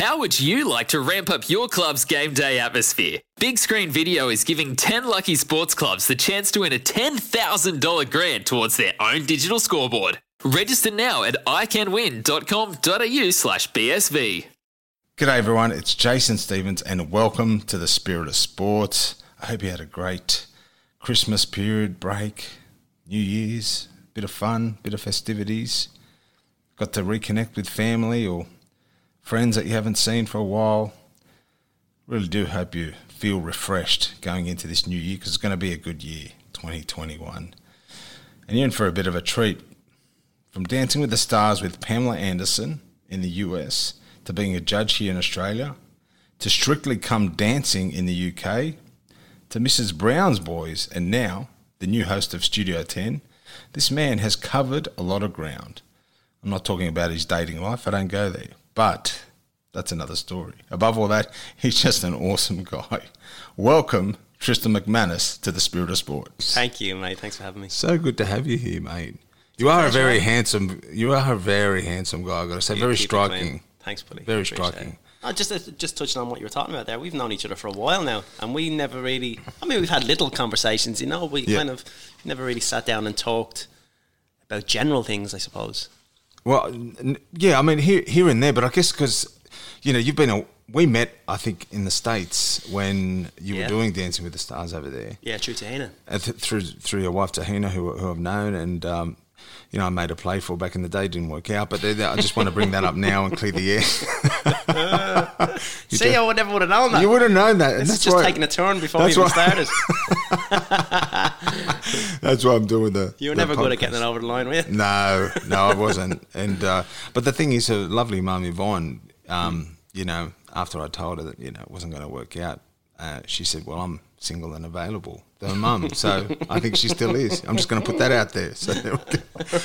How would you like to ramp up your club's game day atmosphere? Big Screen Video is giving 10 lucky sports clubs the chance to win a $10,000 grant towards their own digital scoreboard. Register now at iCanWin.com.au slash BSV. G'day everyone, it's Jason Stevens and welcome to the Spirit of Sports. I hope you had a great Christmas period break, New Year's, bit of fun, bit of festivities. Got to reconnect with family or friends that you haven't seen for a while. Really do hope you feel refreshed going into this new year because it's going to be a good year, 2021. And you're in for a bit of a treat. From Dancing with the Stars with Pamela Anderson in the US to being a judge here in Australia to Strictly Come Dancing in the UK to Mrs. Brown's Boys and now the new host of Studio 10, this man has covered a lot of ground. I'm not talking about his dating life, I don't go there. But that's another story. Above all that, he's just an awesome guy. Welcome, Tristan McManus, to the Spirit of Sport. Thank you, mate. Thanks for having me. So good to have you here, mate. You are a very handsome. You are a very handsome guy. I got to say, very striking. clean. Thanks, buddy. Very striking. it. Uh, just uh, just touching on what you were talking about there, we've known each other for a while now, and we never really. I mean, we've had little conversations, you know. We Yeah. kind of never really sat down and talked about general things, I suppose. Well, n- yeah, I mean here, here and there, but I guess because you know you've been a. We met, I think, in the states when you Yeah. were doing Dancing with the Stars over there. Yeah, true Tahina. Uh, th- through through your wife Tahina, who who I've known, and um, you know I made a play for back in the day, didn't work out, but I just want to bring that up now and clear the air. See, I would never would have known that. you would have known that, is that's just why taking a turn before we even started. that's why I'm doing the. You were the never good at getting it over the line, were you? No, no, I wasn't. And uh, but the thing is, her lovely mum Yvonne, um, you know, after I told her that you know it wasn't going to work out, uh, she said, "Well, I'm single and available." The mum, so I think she still is. I'm just going to put that out there. So.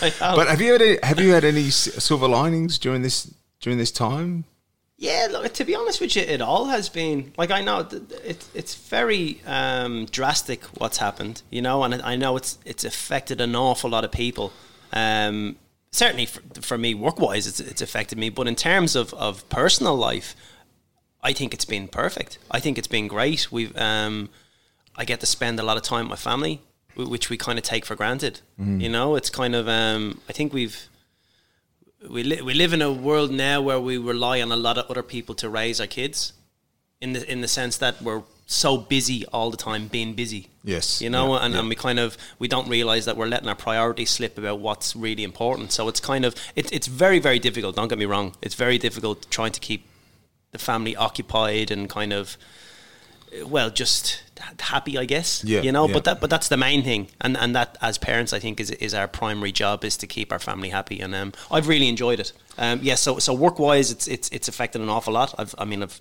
Right but have you had any, have you had any silver linings during this during this time? Yeah, look, to be honest with you, it all has been like I know it's it's very um, drastic what's happened, you know, and I know it's it's affected an awful lot of people. Um, certainly for, for me, work wise, it's it's affected me, but in terms of, of personal life, I think it's been perfect. I think it's been great. We've um, I get to spend a lot of time with my family, which we kind of take for granted. You know, it's kind of um, I think we've we li- we live in a world now where we rely on a lot of other people to raise our kids, in the in the sense that we're so busy all the time being busy. Yes, you know, yeah, and, yeah. and we kind of we don't realize that we're letting our priorities slip about what's really important. So it's kind of it's it's very very difficult. Don't get me wrong. It's very difficult trying to keep the family occupied and kind of well just happy i guess Yeah, you know yeah. but that but that's the main thing. And and that as parents i think is is our primary job is to keep our family happy. And um i've really enjoyed it. Um yeah so so work wise it's it's it's affected an awful lot. I've i mean i've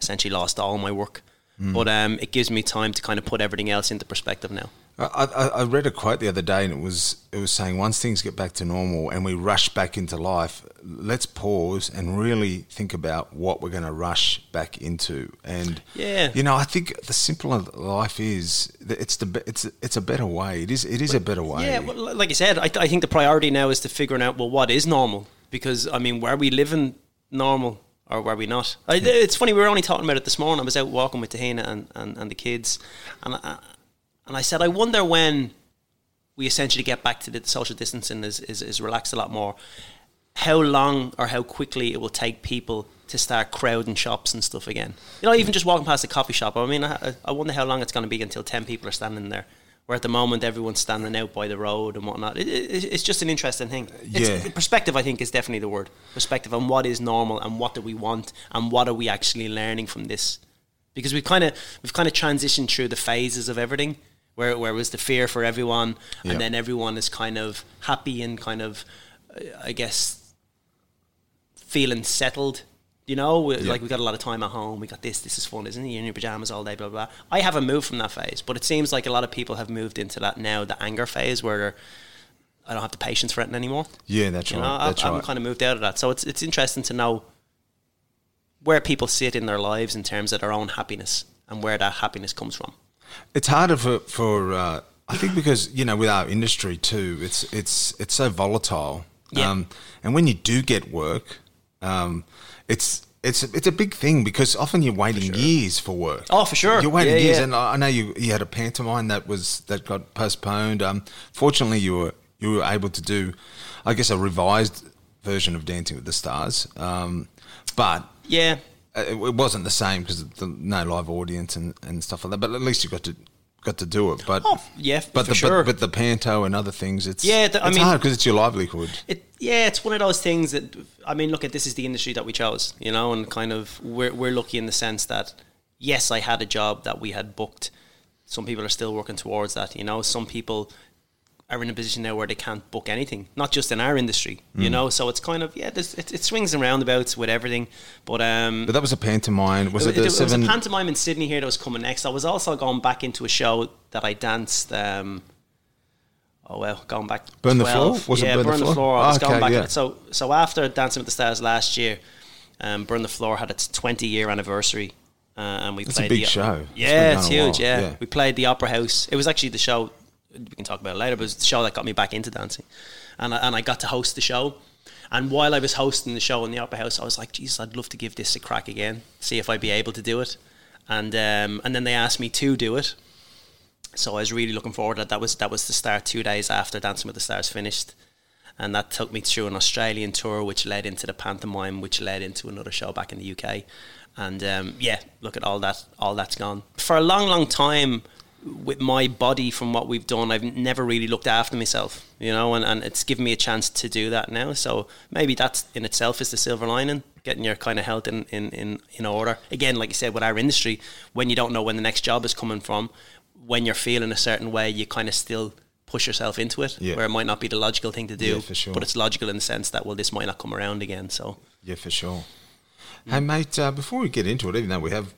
essentially lost all my work. Mm. but um it gives me time to kind of put everything else into perspective now I, I, I read a quote the other day, and it was it was saying once things get back to normal and we rush back into life, let's pause and really think about what we're going to rush back into. And Yeah. you know, I think the simpler life is, it's the it's it's a better way. It is it is a better way. Yeah, well, like I said, I, I think the priority now is to figuring out well what is normal because I mean, were we living normal or were we not? I, it's funny we were only talking about it this morning. I was out walking with Tahina and, and, and the kids, and I, and I said I wonder when we essentially get back to the social distancing is, is, is relaxed a lot more. How long or how quickly it will take people to start crowding shops and stuff again. You know, even just walking past a coffee shop. I mean, I, I wonder how long it's going to be until ten people are standing there. Where at the moment everyone's standing out by the road and whatnot. It, it, it's just an interesting thing. It's, Yeah. perspective, I think, is definitely the word. Perspective on what is normal and what do we want and what are we actually learning from this. Because we've kind of we've kind of transitioned through the phases of everything. Where, where was the fear for everyone, Yeah. and then everyone is kind of happy and kind of, uh, I guess, feeling settled. You know, like we got a lot of time at home. We got this. This is fun, isn't it? You're in your pajamas all day, blah blah. blah. I haven't moved from that phase, but it seems like a lot of people have moved into that now, the anger phase, where I don't have the patience for it anymore. yeah, that's You right. know, I've, that's I've right. kind of moved out of that. So it's it's interesting to know where people sit in their lives in terms of their own happiness and where that happiness comes from. It's harder for for uh, I think because you know with our industry too, it's it's it's so volatile. Yeah. Um, and when you do get work, um, it's it's it's a big thing because often you're waiting years for work. Oh, for sure. You're waiting Yeah, years, yeah. and I know you you had a pantomime that was that got postponed. Um, fortunately, you were you were able to do, I guess, a revised version of Dancing with the Stars. Um, but Yeah, Uh, it, it wasn't the same because the no live audience and, and stuff like that. But at least you got to got to do it. But Oh, yeah, but for the sure. but, but the panto and other things, it's Yeah, the- I it's mean- hard because it's your livelihood. It yeah, it's one of those things that I mean, look at this is the industry that we chose, you know, and kind of we're we're lucky in the sense that yes, I had a job that we had booked. Some people are still working towards that, you know. Some people are in a position now where they can't book anything, not just in our industry, Mm. you know. So it's kind of yeah, there's, it, it swings and roundabouts with everything, but um, But that was a pantomime. Was it, it, the it was a pantomime in Sydney here that was coming next. I was also going back into a show that I danced. Um, oh well, going back. Burn the Floor? Was it yeah, Burn the Burn the Floor? Floor. I was Okay, going back. yeah. So so after Dancing with the Stars last year, um, Burn the Floor had its 20 year anniversary. Uh, and we That's a big the, show. Yeah, going it's huge. Yeah. yeah. we played the Opera House. It was actually the show. We can talk about it later, but it was the show that got me back into dancing, and I, and I got to host the show. And while I was hosting the show in the Opera House, I was like, Jesus, I'd love to give this a crack again, see if I'd be able to do it. And um, and then they asked me to do it, so I was really looking forward to that. That was that was the start two days after Dancing with the Stars finished, and that took me through an Australian tour, which led into the pantomime, which led into another show back in the UK. And um, yeah, look at all that, all that's gone. For a long, long time, with my body from what we've done, I've never really looked after myself, you know, and, and it's given me a chance to do that now. So maybe that's in itself is the silver lining, getting your kind of health in, in, in, in order. Again, like you said, with our industry, when you don't know when the next job is coming from, when you're feeling a certain way, you kind of still push yourself into it, Yeah. where it might not be the logical thing to do, Yeah, for sure. but it's logical in the sense that, well, this might not come around again. So Yeah, for sure. Hey, mate, uh, before we get into it, even though we have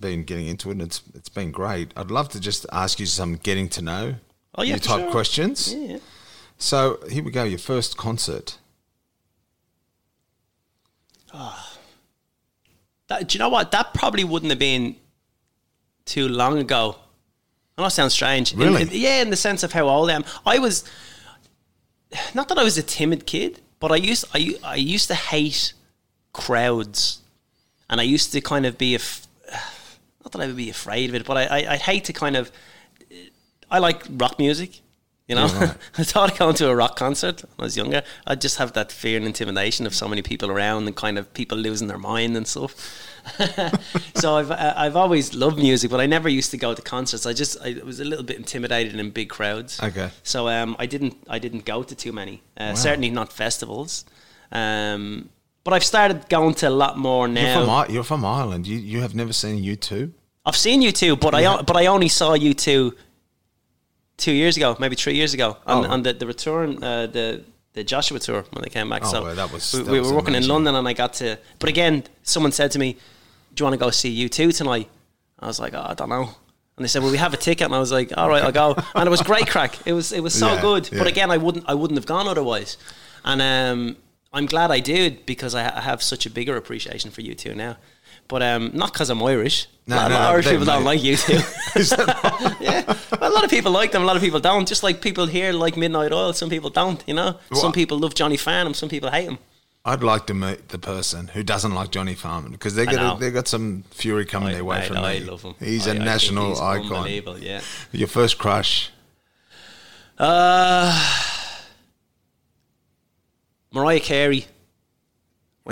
been getting into it and it's it's been great, I'd love to just ask you some getting to know Oh, yeah, you type sure. questions. yeah. So here we go. Your first concert. Ah. That, do you know what? That probably wouldn't have been too long ago. I know it sounds strange. In- Really? in- yeah, in the sense of how old I am. I was not that I was a timid kid, but I used I, I used to hate crowds, and I used to kind of be a not that I would be afraid of it, but I I I'd hate to kind of I like rock music. You know, Yeah, right. I thought going to a rock concert when I was younger. I'd just have that fear and intimidation of so many people around and kind of people losing their mind and stuff. so I've I've always loved music, but I never used to go to concerts. I just I was a little bit intimidated in big crowds. Okay. So um, I didn't I didn't go to too many. Uh, Certainly not festivals. Um, but I've started going to a lot more You're now. from you're from Ireland. You you have never seen U2. I've seen U2, but I Yeah. o- but I only saw U2 two years ago, maybe three years ago, on, Oh. on the the return uh, the the Joshua tour when they came back. Oh, so well, that was- we, that we was were working amazing. in London, and I got to. But again, someone said to me, "Do you want to go see U2 tonight?" I was like, oh, "I don't know." And they said, "Well, we have a ticket," and I was like, "All right, I'll go." And it was great crack. It was it was so Yeah, good. yeah. But again, I wouldn't I wouldn't have gone otherwise. And um, I'm glad I did because I, I have such a bigger appreciation for U2 now. But um, not because I'm Irish. No, a lot no, of no, Irish people don't like you two. yeah, well, a lot of people like them. A lot of people don't. Just like people here like Midnight Oil. Some people don't. You know, some people love Johnny Farnham. Some people hate him. I'd like to meet the person who doesn't like Johnny Farnham because they I got they got some fury coming I, their way mate, from I me. love him. He's a a national icon. Yeah. Your first crush. Uh, Mariah Carey.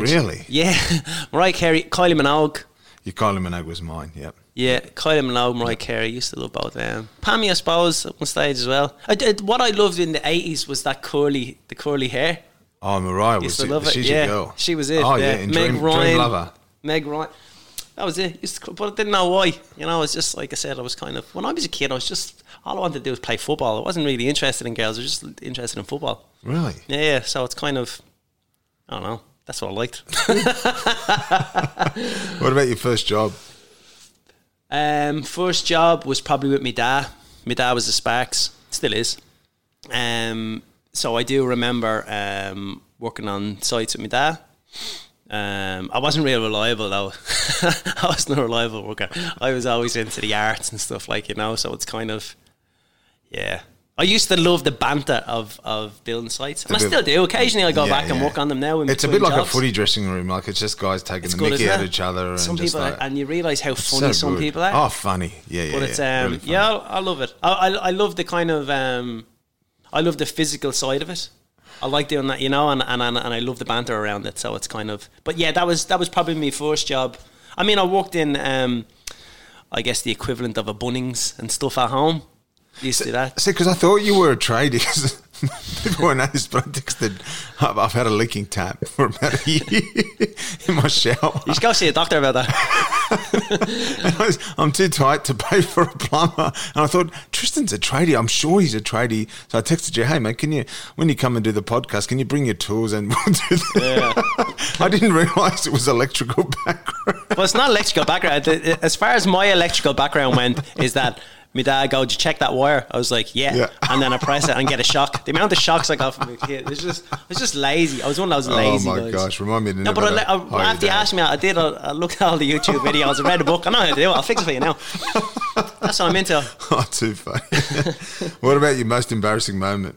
Really? yeah, Mariah Carey, Kylie Minogue. Your Kylie Minogue was mine. Yep. Yeah, Kylie Minogue, Mariah Carey. Used to love both of them. Pammy, I suppose, at one stage as well. I did, what I loved in the eighties was that curly, the curly hair. Oh, Mariah was love it. she's yeah, your girl. she was it. Oh yeah, yeah, in Meg Dream, Ryan, Dream Lover. Meg Ryan. That was it. Used to, but I didn't know why. You know, it's just like I said. I was kind of when I was a kid. I was just all I wanted to do was play football. I wasn't really interested in girls. I was just interested in football. Really? Yeah, yeah. So it's kind of, I don't know. That's what I liked. What about your first job? Um, first job was probably with my dad. My dad was a Sparks, still is. Um, so I do remember um, working on sites with my dad. Um, I wasn't real reliable though. I wasn't a reliable worker. I was always into the arts and stuff like you know. So it's kind of, yeah. I used to love the banter of, of building sites, and I still do. Occasionally, I go Yeah, back and yeah. work on them now. It's a bit like jobs. a footy dressing room. Like it's just guys taking It's the mickey of each other. And Some just people, like, and you realise how so funny some good. people are. Oh, funny. Yeah, yeah. but it's yeah, um, really yeah, I I love it. I, I I love the kind of um, I love the physical side of it. I like doing that, you know, and, and and and I love the banter around it. So it's kind of, but yeah, that was that was probably my first job. I mean, I worked in, um, I guess the equivalent of a Bunnings and stuff at home. Used to that. See, because I thought you were a tradie. 'cause People won't know this, but I texted. I've, I've had a leaking tap for about a year in my shower. You should go see a doctor about that. I was- I'm too tight to pay for a plumber. And I thought, Tristan's a tradie. I'm sure he's a tradie. So I texted you, hey, mate, can you, when you come and do the podcast, can you bring your tools and we'll do the. I didn't realise it was electrical background. Well, it's not electrical background. As far as my electrical background went, is that my dad go, "Did you check that wire?" I was like, "Yeah,", Yeah. and then I press it and get a shock. The amount of shocks I got from a kid, it's just, I was just lazy. I was one of those lazy oh my guys. gosh, remind me No, but I, I, after you asked me, I did. I, I looked at all the YouTube videos, I read a book. I know how to do it. I'll fix it for you now. That's what I'm into. Oh, too funny. what about your most embarrassing moment?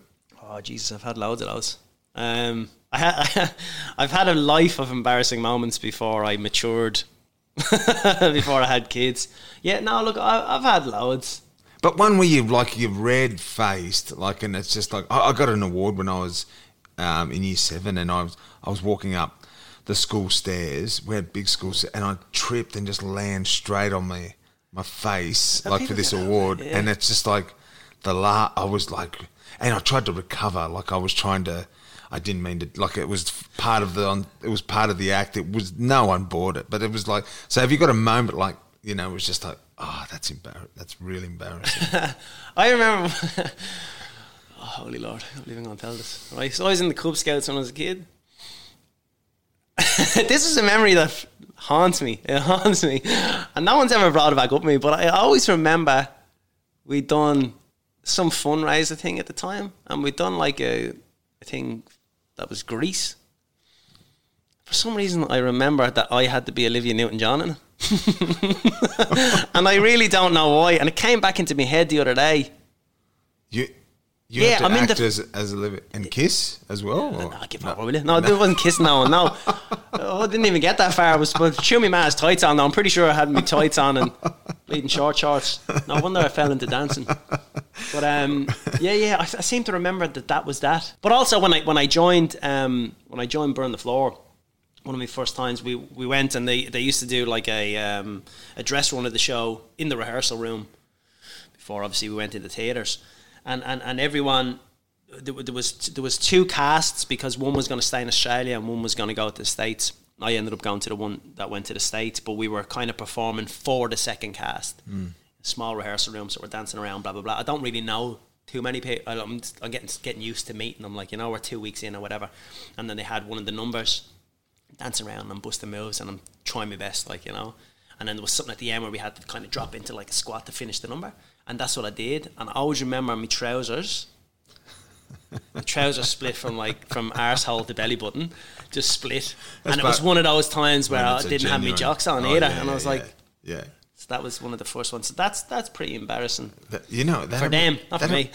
Oh Jesus, I've had loads of those. Um, I had, I've had a life of embarrassing moments before I matured, before I had kids. Yeah, no, look, I, I've had loads. But one where you like you're red faced, like, and it's just like I, I got an award when I was um, in year seven, and I was I was walking up the school stairs. We had big school, sta- and I tripped and just land straight on my my face, like for this award, yeah. and it's just like the la. I was like, and I tried to recover, like I was trying to. I didn't mean to. Like it was part of the. It was part of the act. It was no one bought it, but it was like. So have you got a moment like you know? It was just like, oh, that's embarrassing. That's really embarrassing. I remember. oh, holy Lord, I can't believe I'm going to tell this. Right, so I was in the Cub Scouts when I was a kid. this is a memory that haunts me. It haunts me, and no one's ever brought it back up to me. But I always remember we'd done some fundraiser thing at the time, and we'd done like a, a thing that was Greece. For some reason, I remember that I had to be Olivia Newton-John in it. and I really don't know why. And it came back into my head the other day. You, you Yeah, I'm in the- as as a living and kiss as well. or- No, give up, will you? No, it wasn't kissing no one. No, oh, I didn't even get that far. I was but chew me man's tights on. Though. I'm pretty sure I had my tights on and bleeding short shorts. No wonder I fell into dancing. But um, yeah, yeah, I, I seem to remember that that was that. But also when I when I joined um, when I joined Burn the Floor, one of my first times we we went and they they used to do like a um, a dress run of the show in the rehearsal room before obviously we went into the theaters. And and, and everyone there, there was there was two casts because one was going to stay in Australia and one was going to go to the states. I ended up going to the one that went to the states but we were kind of performing for the second cast. Small rehearsal room so we're dancing around blah blah blah. I don't really know too many people I'm, I'm getting getting used to meeting them like you know we're two weeks in or whatever. And then they had one of the numbers dancing around and I'm busting moves and I'm trying my best, like, you know. And then there was something at the end where we had to kind of drop into like a squat to finish the number. And that's what I did. And I always remember my trousers. My trousers split from like from arsehole to belly button, just split. That's and it was one of those times where I didn't have my jocks on Oh, either. yeah, and I was yeah, like, yeah. so that was one of the first ones. So that's that's pretty embarrassing. That- you know that For them, not that for me.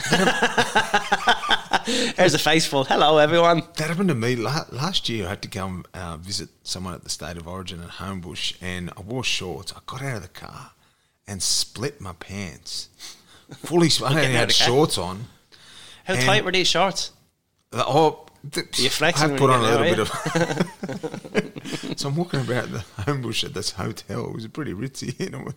There's a face full. Hello, everyone. That happened to me last year. I had to go and uh, visit someone at the State of Origin at Homebush, and I wore shorts. I got out of the car and split my pants. Fully, I only had shorts on. How tight were these shorts? The- Oh, th- you flexing I put on a little bit of. so I'm walking about the Homebush at this hotel. It was pretty ritzy, you know,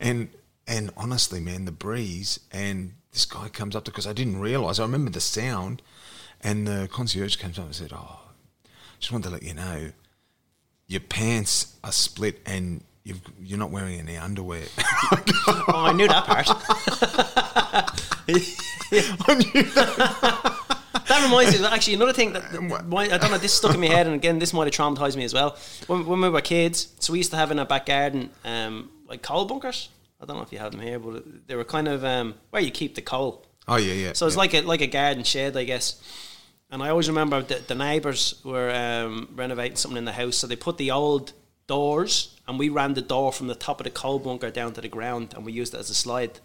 and and honestly, man, the breeze and this guy comes up to because I didn't realise. I remember the sound, and the concierge comes up and said, "Oh, just wanted to let you know, your pants are split and." You've, you're not wearing any underwear. Oh, I knew that part. I knew that. That reminds me. Actually, another thing that, that I don't know. This stuck in my head, and again, this might have traumatized me as well. When, when we were kids, so we used to have in our back garden um, like coal bunkers. I don't know if you have them here, but they were kind of um, where you keep the coal. Oh yeah, yeah. So it's yeah. like a like a garden shed, I guess. And I always remember the, the neighbours were um, renovating something in the house, so they put the old doors, and we ran the door from the top of the coal bunker down to the ground, and we used it as a slide.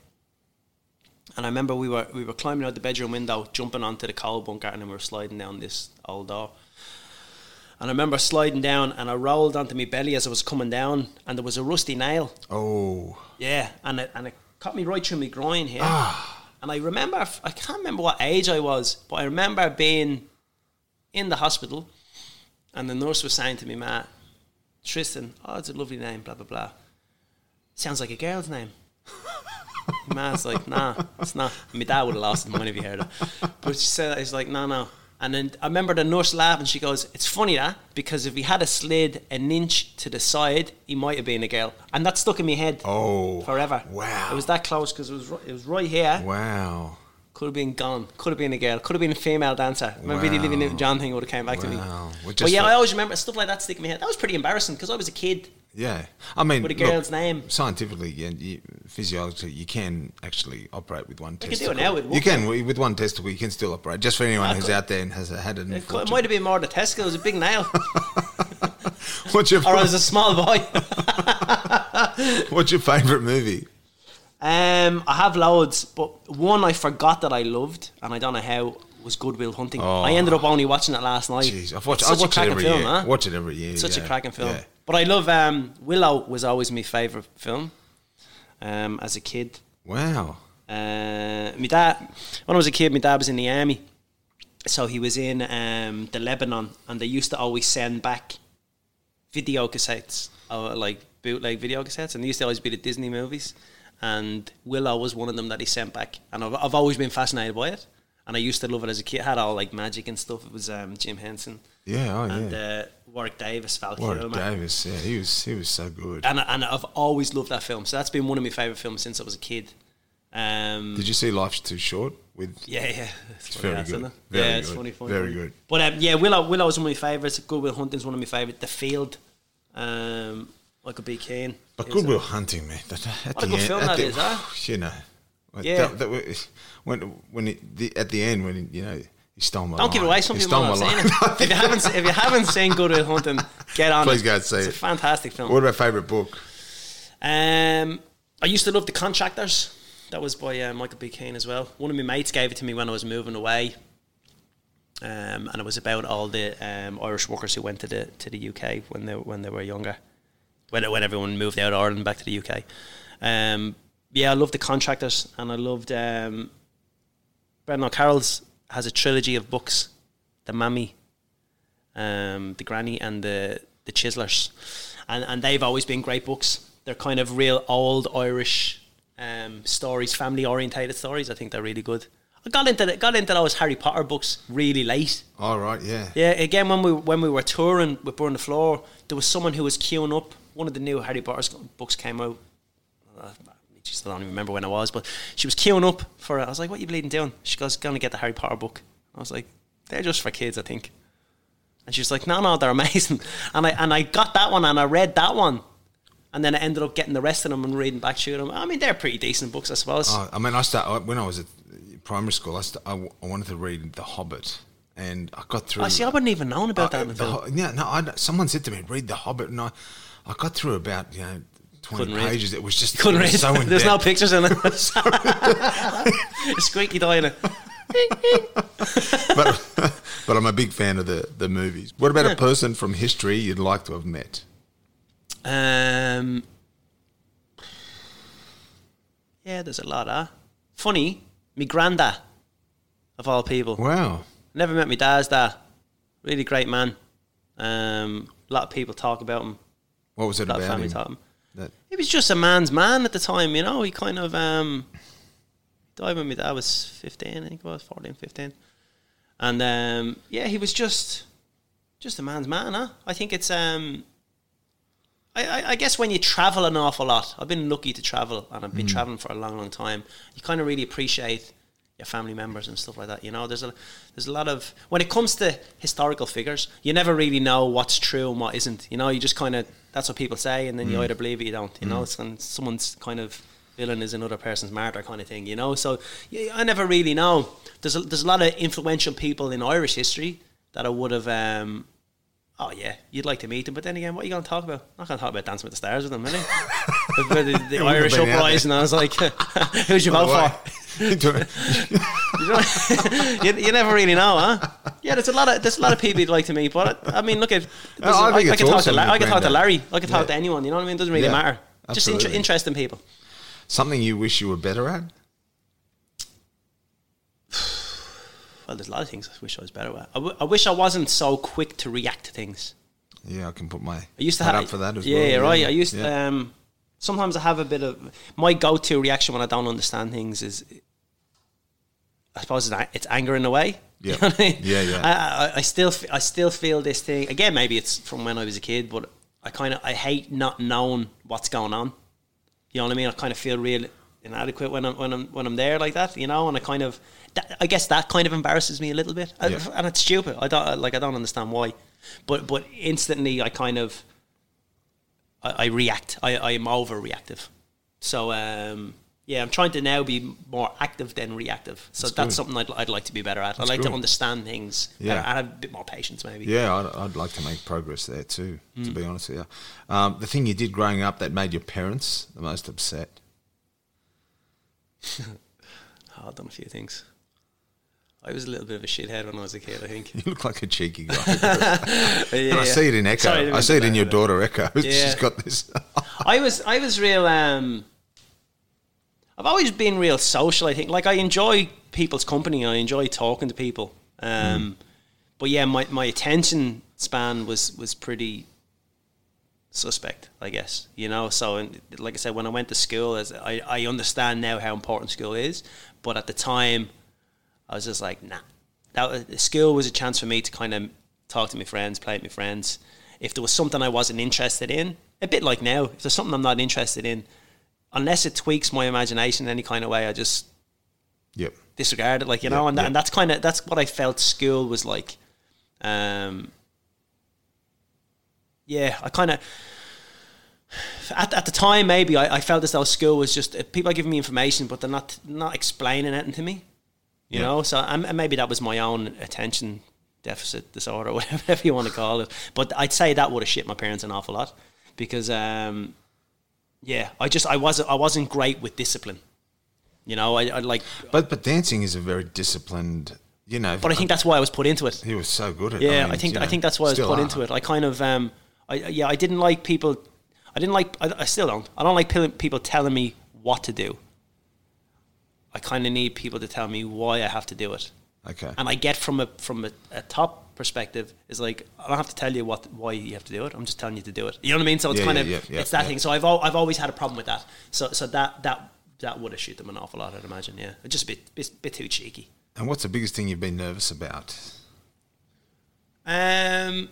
And I remember we were we were climbing out the bedroom window, jumping onto the coal bunker, and then we were sliding down this old door. And I remember sliding down, and I rolled onto my belly as I was coming down, and there was a rusty nail. Oh, Yeah, and it, and it cut me right through my groin here. Ah. And I remember, I can't remember what age I was, but I remember being in the hospital, and the nurse was saying to me, "Matt, Tristan, oh, it's a lovely name, blah blah blah. Sounds like a girl's name." Matt's like, "Nah, it's not." My dad would have lost his mind if he heard it, but she said, "It's like, no, no." And then I remember the nurse laughing. She goes, "It's funny that because if he had a slid an inch to the side, he might have been a girl." And that stuck in my head oh, forever. Wow, It was that close because it was it was right here. wow. Could have been gone. Could have been a girl. Could have been a female dancer. When really Wow. Olivia Newton-John thing would have came back to me. Wow. Well, But yeah, I always remember stuff like that sticking in my head. That was pretty embarrassing because I was a kid Yeah, I mean, with a look, girl's name. Scientifically, yeah, you, physiologically, you can actually operate with one testicle. You can do it now with you can with one testicle. You can still operate. Just for anyone Ah, who's cool. out there and has had an. It, could- it might have been more the testicle. It was a big nail, What's your or I was a small boy. What's your favourite movie? um, I have loads, but one I forgot that I loved, and I don't know how was Good Will Hunting. Oh. I ended up only watching it last night. Jeez, I've watched. It's I such a watch it cracking every film, year. huh? Watch it every year. Such a cracking film. Yeah. But I love um, Willow was always my favourite film um, as a kid. Wow. Uh, my dad, when I was a kid, my dad was in the army, so he was in um, the Lebanon, and they used to always send back video cassettes, uh, like bootleg video cassettes, and they used to always be the Disney movies. And Willow was one of them that he sent back, and I've, I've always been fascinated by it. And I used to love it as a kid. It had all like magic and stuff. It was um, Jim Henson Yeah. Oh and yeah. uh, Warwick Davis, Val Warwick Kilmer. Davis. Yeah, he was. He was so good. And, and I've always loved that film. So that's been one of my favourite films since I was a kid. Um, Did you see Life's Too Short with? Yeah, yeah. It's, very good. it? Very yeah, it's good. funny, funny. Very good. But um, yeah, Willow, Willow was one of my favourites. Good Will Hunting's one of my favourites. The Field, um, Michael B. Caine. But He was Good Will Hunting, man. That, at What a good end, film at that the, is, huh? You know. Like, Yeah. That, that was- when when it, the, at the end when he, you know he stole my. Don't give away. Some He stole have my seen line. if you haven't, if you haven't seen Good Will Hunting, get on Please it. go and see it's it. a fantastic film. What about favorite book? Um, I used to love The Contractors. That was by uh, Michael B. Caine as well. One of my mates gave it to me when I was moving away. Um, and it was about all the um, Irish workers who went to the to the UK when they when they were younger, when when everyone moved out of Ireland back to the UK. Um, yeah, I loved the contractors, and I loved um, Brendan O'Carroll's has a trilogy of books, the Mammy, um, the Granny, and the the Chisellers, and and they've always been great books. They're kind of real old Irish um, stories, family orientated stories. I think they're really good. I got into the, got into those Harry Potter books really late. All right, yeah. Yeah, again when we when we were touring with Burn the Floor, there was someone who was queuing up. One of the new Harry Potter books came out. I don't even remember when it was, but she was queuing up for it. I was like, "What are you bleeding doing?" She goes, "Going to get the Harry Potter book." I was like, "They're just for kids, I think." And she was like, "No, no, they're amazing." And I and I got that one and I read that one, and then I ended up getting the rest of them and reading back through them. I mean, they're pretty decent books, I suppose. Oh, I mean, I started, when I was at primary school. I, st- I, w- I wanted to read The Hobbit, and I got through. I see. I wouldn't even known about that. Uh, in the the. Yeah, no, I, someone said to me, "Read The Hobbit," and I, I got through about you know twenty Couldn't read. pages. It was just Couldn't was read. So There's no pictures in it. a squeaky toy in it. but but I'm a big fan of the the movies. What about a person from history you'd like to have met? Um, yeah, there's a lot of funny. Me granda, of all people. Wow. Never met my dad's dad. Really great man. Um, a lot of people talk about him. What was it A lot of about family him? talk him. That He was just a man's man at the time, you know. He kind of um, died when my dad was 15, I think it was 14, 15. And um, yeah, he was just just a man's man, huh? I think it's um, I, I, I guess when you travel an awful lot, I've been lucky to travel, and I've been traveling for a long, long time. You kind of really appreciate your family members and stuff like that. You know, there's a there's a lot of when it comes to historical figures, you never really know what's true and what isn't. You know, you just kind of that's what people say, and then you either believe it, or you don't. You know, it's kind someone's kind of villain is another person's martyr kind of thing. You know, so yeah, I never really know. There's a, there's a lot of influential people in Irish history that I would have. Um, Oh yeah, you'd like to meet them, but then again, what are you going to talk about? I'm not going to talk about Dancing with the Stars with them, really. the, the, the Irish have been out uprising, I was like, "Who'd you vote for?" you, you, you never really know, huh? Yeah, there's a lot of there's a lot of people you'd like to meet, but I mean, look at there's I I, I it's can talk to I can talk to Larry, I can talk Yeah. to anyone. You know what I mean? It doesn't really Yeah, matter. Just inter- interesting people. Something you wish you were better at? Well, there's a lot of things I wish I was better at. I, w- I wish I wasn't so quick to react to things. Yeah, I can put my I used to have up for that as yeah, well. Yeah, right. I used yeah. um sometimes I have a bit of my go-to reaction when I don't understand things is I suppose it's, it's anger in a way. Yeah. You know I mean? Yeah, yeah. I, I, still I still feel this thing again. Maybe it's from when I was a kid, but I kind of I hate not knowing what's going on. You know what I mean? I kind of feel real inadequate when I'm when I'm when I'm there like that. You know, and I kind of that, I guess that kind of embarrasses me a little bit, Yeah. and it's stupid. I don't like I don't understand why, but but instantly I kind of I, I react. I I am overreactive. So um, yeah, I'm trying to now be more active than reactive. So That's that's, something I'd, I'd like to be better at. I That's like good. to understand things. Yeah. Yeah, and have a bit more patience maybe. Yeah, I'd, I'd like to make progress there too. Mm. To be honest with you, um, the thing you did growing up that made your parents the most upset. Oh, I've done a few things. I was a little bit of a shithead when I was a kid. I think. You look like a cheeky guy. Yeah, and I yeah. see it in Echo. Sorry, I, see it in your laugh daughter Echo. She's got this. I was I was real um I've always been real social, I think. Like I enjoy people's company, I enjoy talking to people. Um but yeah, my, my attention span was was pretty suspect, I guess. You know, so and like I said, when I went to school as I, I understand now how important school is, but at the time I was just like, nah. That was, school was a chance for me to kind of talk to my friends, play with my friends. If there was something I wasn't interested in, a bit like now, if there's something I'm not interested in, unless it tweaks my imagination in any kind of way, I just yep. disregard it. Like you know, and, that, yeah. and that's kind of that's what I felt school was like. Um, yeah, I kind of at, at the time maybe I, I felt as though school was just people are giving me information, but they're not not explaining anything to me. You Yeah. know, so and and maybe that was my own attention deficit disorder, whatever you want to call it. But I'd say that would have shit my parents an awful lot because, um, yeah, I just I wasn't I wasn't great with discipline. You know, I, I like, But but dancing is a very disciplined. You know. but I think that's why I was put into it. he was so good at. Yeah, mean, I think I know, think that's why I was put are. into it. I kind of um, I yeah, I didn't like people. I didn't like. I, I still don't. I don't like people telling me what to do. I kind of need people to tell me why I have to do it. Okay. And I get from a from a, a top perspective is like I don't have to tell you what why you have to do it. I'm just telling you to do it. You know what I mean? So it's Yeah, kind yeah, of yeah, it's that thing. So I've al- I've always had a problem with that. So so that that that would have shoot them an awful lot. I'd imagine. Yeah, just a bit bit, bit too cheeky. and what's the biggest thing you've been nervous about? Um.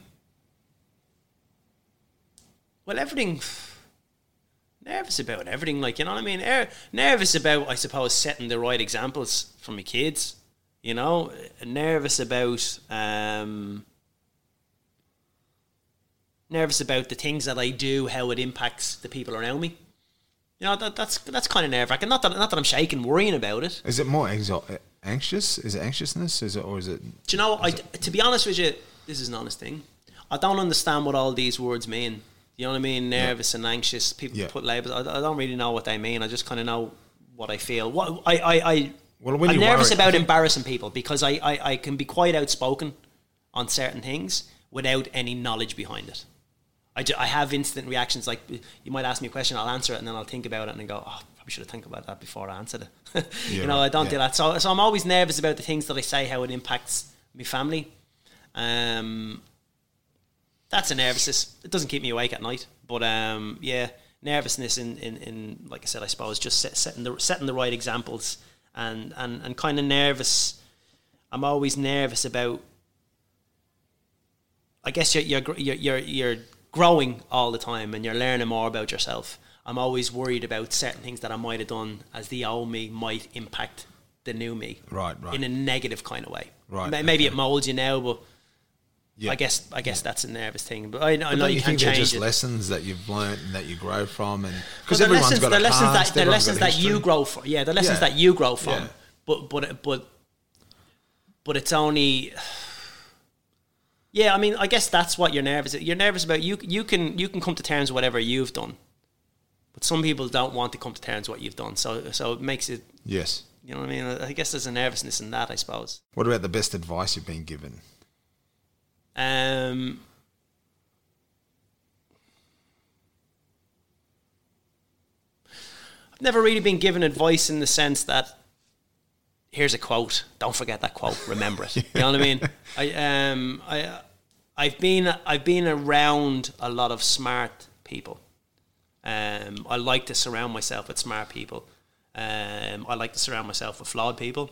Well, everything. Nervous about everything, like you know what I mean. Er, nervous about, I suppose, setting the right examples for my kids. You know, nervous about. Um, nervous about the things that I do, how it impacts the people around me. You know, that, that's that's kind of nerve wracking. Not that not that I'm shaking, worrying about it. Is it more exo- anxious? Is it anxiousness? Is it or is it? Do you know? I to be honest with you, this is an honest thing. I don't understand what all these words mean. You know what I mean? Nervous and anxious. People Yeah. put labels. I, I don't really know what they mean. I just kind of know what I feel. What I I, I Well, when I'm nervous worry- about embarrassing people because I, I I can be quite outspoken on certain things without any knowledge behind it. I, ju- I have instant reactions like you might ask me a question, I'll answer it, and then I'll think about it and go, oh, probably should have think about that before I answered it. Yeah, you know, I don't yeah. do that. So, so I'm always nervous about the things that I say, how it impacts my family. Um, that's a nervousness. It doesn't keep me awake at night, but um, yeah, nervousness in, in, in like I said, I suppose just set, setting the setting the right examples and and and kind of nervous. I'm always nervous about. I guess you're you're you're you're, you're growing all the time and you're learning more about yourself. I'm always worried about certain things that I might have done as the old me might impact the new me, Right, right. in a negative kind of way. Right, Maybe okay. it molds you now, but Yeah. I guess I guess that's a nervous thing. But I, I But know you, you can't think they're change just it. lessons that you've learned and that you grow from, and because the everyone's lessons, got the a lessons past, that the lessons that you grow from. Yeah, the lessons Yeah. that you grow from. Yeah. But but but but it's only. Yeah, I mean, I guess that's what you're nervous. You're nervous about. You you can you can come to terms with whatever you've done. but some people don't want to come to terms with what you've done. So so it makes it. Yes. You know what I mean? I guess there's a nervousness in that. I suppose. What about the best advice you've been given? Um. I've never really been given advice in the sense that here's a quote. Don't forget that quote. Remember it. You know what I mean? I um I I've been I've been around a lot of smart people. Um, I like to surround myself with smart people. Um, I like to surround myself with flawed people.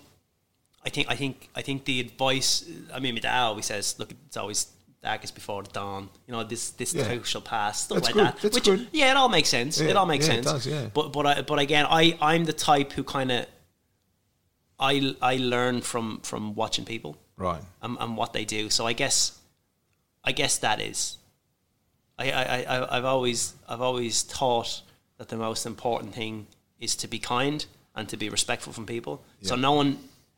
I think I think I think the advice. I mean, my dad always says, "Look, it's always darkest before the dawn." You know, this this Yeah. too shall pass. Stuff That's like good. that. That's Which good. yeah, it all makes sense. Yeah, it all makes yeah, sense. does, yeah. But but I, but again, I I'm the type who kind of I I learn from from watching people Right. and, and what they do. So I guess, I guess that is. I, I, I I've always I've always thought that the most important thing is to be kind and to be respectful from people. So no one,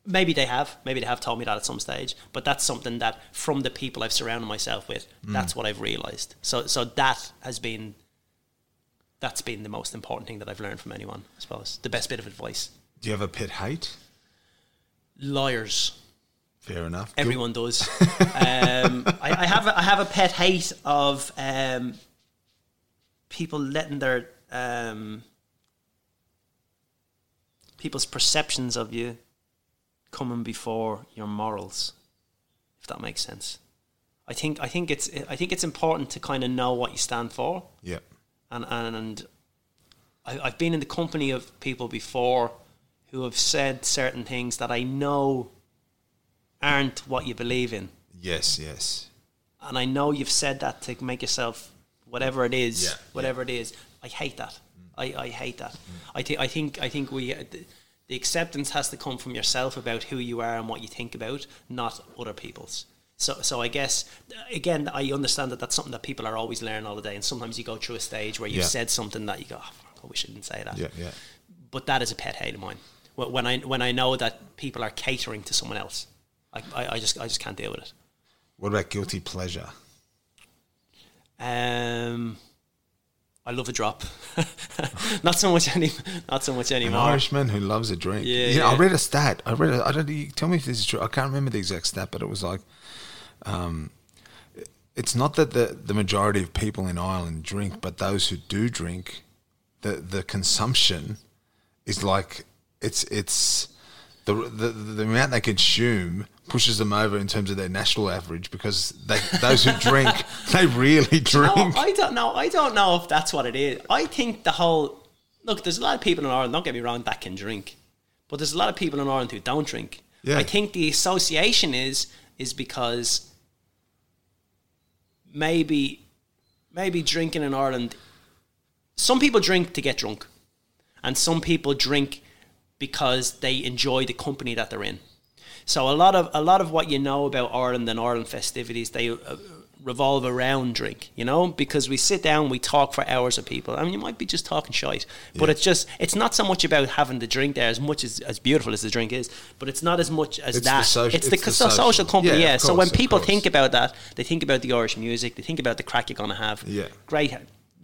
maybe they have, maybe they have told me that at some stage, but that's something that from the people I've surrounded myself with, Mm. that's what I've realized. So so that has been. That's been the most important thing that I've learned from anyone. I suppose the best bit of advice. Do you have a pet hate? Liars. Fair enough. Everyone does. um, I, I have a, I have a pet hate of um, people letting their um, people's perceptions of you coming before your morals, if that makes sense. I think I think it's I think it's important to kind of know what you stand for Yeah. and and I, I've been in the company of people before who have said certain things that I know aren't what you believe in, Yes. Yes. and I know you've said that to make yourself whatever it is, Yeah, whatever it is. I hate that. Mm. I, I hate that. I think I think I think we the, acceptance has to come from yourself about who you are and what you think about, not other people's. So, so I guess again, I understand that that's something that people are always learning all the day, and sometimes you go through a stage where you've Yeah. said something that you go, oh, I wish I didn't say that. Yeah. Yeah. But that is a pet hate of mine. When I when I know that people are catering to someone else, I, I, I just I just can't deal with it. What about guilty pleasure? Um, I love a drop. not so much any, not so much An anymore. Irishman who loves a drink. Yeah, You know, I read a stat. I read. A, I don't. You tell me if this is true. I can't remember the exact stat, but it was like, um, it's not that the the majority of people in Ireland drink, but those who do drink, the the consumption is like it's it's the the, the amount they consume pushes them over in terms of their national average because they those who drink they really drink. No, I don't know. I don't know if that's what it is. I think the whole look. There's a lot of people in Ireland. Don't get me wrong, that can drink, but there's a lot of people in Ireland who don't drink. Yeah. I think the association is is because maybe maybe drinking in Ireland. Some people drink to get drunk, and some people drink because they enjoy the company that they're in. So a lot of a lot of what you know about Ireland and Ireland festivities, they uh, revolve around drink. You know, because we sit down, we talk for hours with people. I mean, you might be just talking shite, but Yeah. it's just it's not so much about having the drink there as much as as beautiful as the drink is, but it's not as much as It's the that. social- it's the, it's the social. social. company. Yeah, Yeah. of so when people course. think about that, they think about the Irish music. They think about the crack you're going to have. Yeah. Great.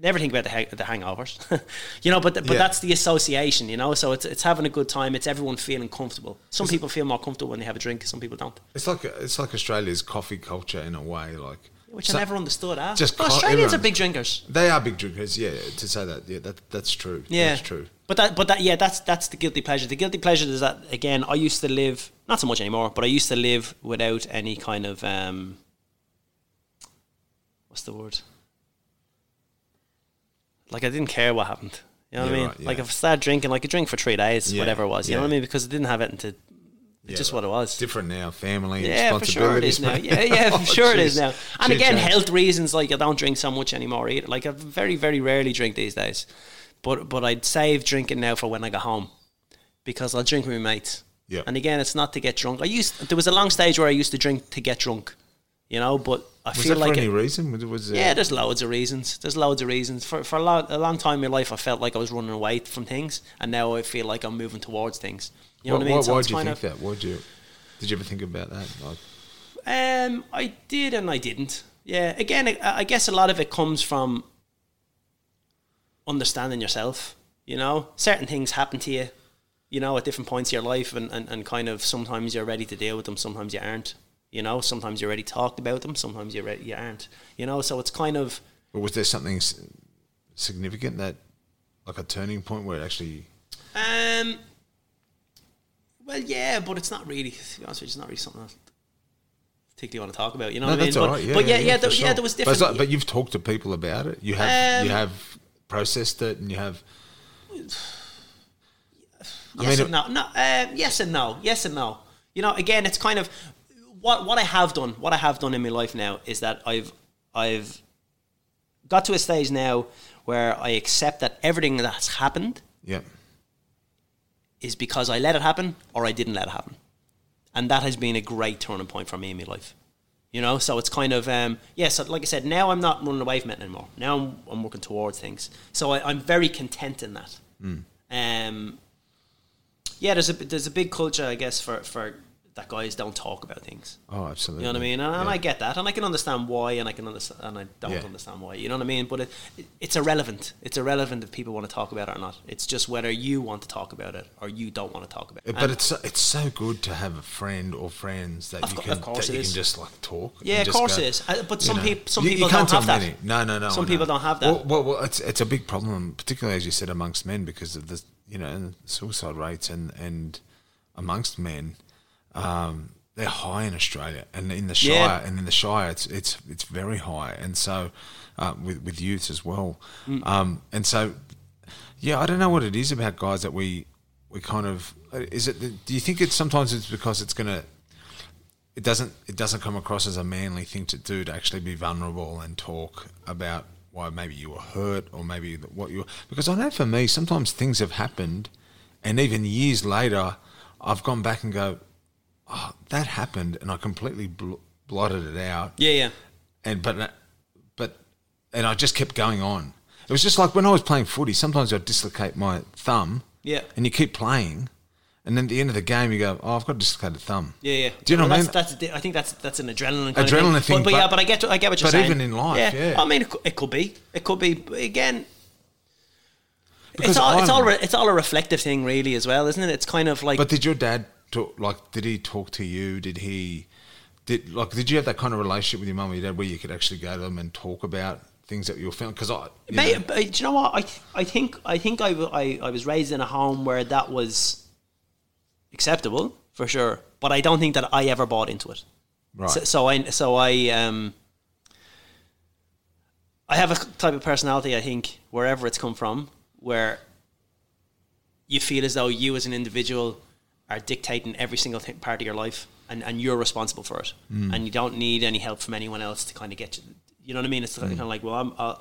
Never think about the, hang- the hangovers, you know. But but Yeah. that's the association, you know. So it's it's having a good time. It's everyone feeling comfortable. Some people feel more comfortable when they have a drink. Some people don't. It's like it's like Australia's coffee culture in a way. Like Which so- I never understood. Ah. just Australians are big drinkers. They are big drinkers, yeah. To say that, yeah, that that's true. Yeah, that's true. But that, but that, yeah, that's that's the guilty pleasure. The guilty pleasure is that again. I used to live not so much anymore, but I used to live without any kind of um, what's the word? Like I didn't care what happened. You know what I mean? right, yeah. Like if I started drinking, like a drink for three days, Yeah, whatever it was. You know what I mean? Because I didn't have it to. It's Yeah, just right. what it was. Different now. Family, Yeah, for sure it is now. Yeah, yeah, Oh, for sure it is now. And again, health reasons, like I don't drink so much anymore either. Like I very, very rarely drink these days. But but I'd save drinking now for when I go home because I'll drink with my mates. Yeah. And again, it's not to get drunk. I used there was a long stage where I used to drink to get drunk, you know. But I Was feel like for any it- reason? Was, was yeah, there's loads of reasons. There's loads of reasons. For for a long, a long time in my life, I felt like I was running away from things, and now I feel like I'm moving towards things. You know why, what I mean? Why, So why did you think of- that? Why did you? Did you ever think about that? Like, Um, I did and I didn't. Yeah, again, I, I guess a lot of it comes from understanding yourself. You know, certain things happen to you, you know, at different points of your life, and, and, and kind of sometimes you're ready to deal with them, sometimes you aren't. You know, sometimes you're already talked about them, sometimes you're ready, you aren't. You know, so it's kind of But was there something s- significant that, like a turning point where it actually? um. Well, yeah, but it's not really. To be honest with you, it's not really something I particularly want to talk about. You know No, what I mean? that's but, all right. Yeah, but yeah, yeah, for there, sure. yeah, there was But, different. like- but you've talked to people about it. You have you Um, have processed it, and you have. I yes mean, and no, no, um, yes and no, yes and no. You know, again, it's kind of what what I have done. What I have done in my life now is that I've I've got to a stage now where I accept that everything that's happened Yeah. is because I let it happen or I didn't let it happen, and that has been a great turning point for me in my life. You know, so it's kind of um, yeah. So like I said, now I'm not running away from it anymore. Now I'm, I'm working towards things. So I, I'm very content in that. Um, yeah, there's a there's a big culture, I guess, for for that guys don't talk about things. Oh, absolutely. You know what I mean? And, and Yeah. I get that, and I can understand why, and I can understand, and I don't Yeah. understand why. You know what I mean? But it, it, it's irrelevant. It's irrelevant if people want to talk about it or not. It's just whether you want to talk about it or you don't want to talk about it. But And- it's so- it's so good to have a friend or friends that you can that you can just like talk. Yeah, of course go, it is. Uh, but some know. some You- people you can't don't have that. many. No, no, no. Some people don't have that. Well, well, well, it's it's a big problem, particularly as you said amongst men because of the you know suicide rates and and amongst men. Um, they're high in Australia and in the Shire, Yeah. and in the Shire, it's it's it's very high, and so uh, with with youths as well, Mm. um, and so yeah, I don't know what it is about guys that we we kind of is it. Do you think it's sometimes it's because it's gonna it doesn't it doesn't come across as a manly thing to do to actually be vulnerable and talk about why maybe you were hurt or maybe what you were because I know for me sometimes things have happened and even years later I've gone back and go oh that happened and I completely bl- blotted it out yeah, yeah. and but uh, but and I just kept going on it was just like when I was playing footy sometimes I'd dislocate my thumb Yeah. and you keep playing and then at the end of the game you go oh I've got a dislocated thumb Yeah, yeah. do you know Well, what I mean that's, That's, a di- I think that's that's an adrenaline kind Adrenaline of thing, But, but, yeah, but- but I get I get what you're but saying. even in life, yeah. I mean, it, it could be. It could be. Again, Because it's all it's all re- it's all a reflective thing, really, as well, isn't it? It's kind of like But did your dad talk? Like, did he talk to you? Did he? Did like? Did you have that kind of relationship with your mum or your dad where you could actually go to them and talk about things that you were feeling? Because I, you Mate, know, but do you know what? I I think I think I think I, w- I, I was raised in a home where that was acceptable for sure, but I don't think that I ever bought into it. right? So, so I so I um I have a type of personality I think wherever it's come from where you feel as though you as an individual are dictating every single thing, part of your life and, and you're responsible for it and you don't need any help from anyone else to kind of get you you know what I mean it's kind of like well I'm uh,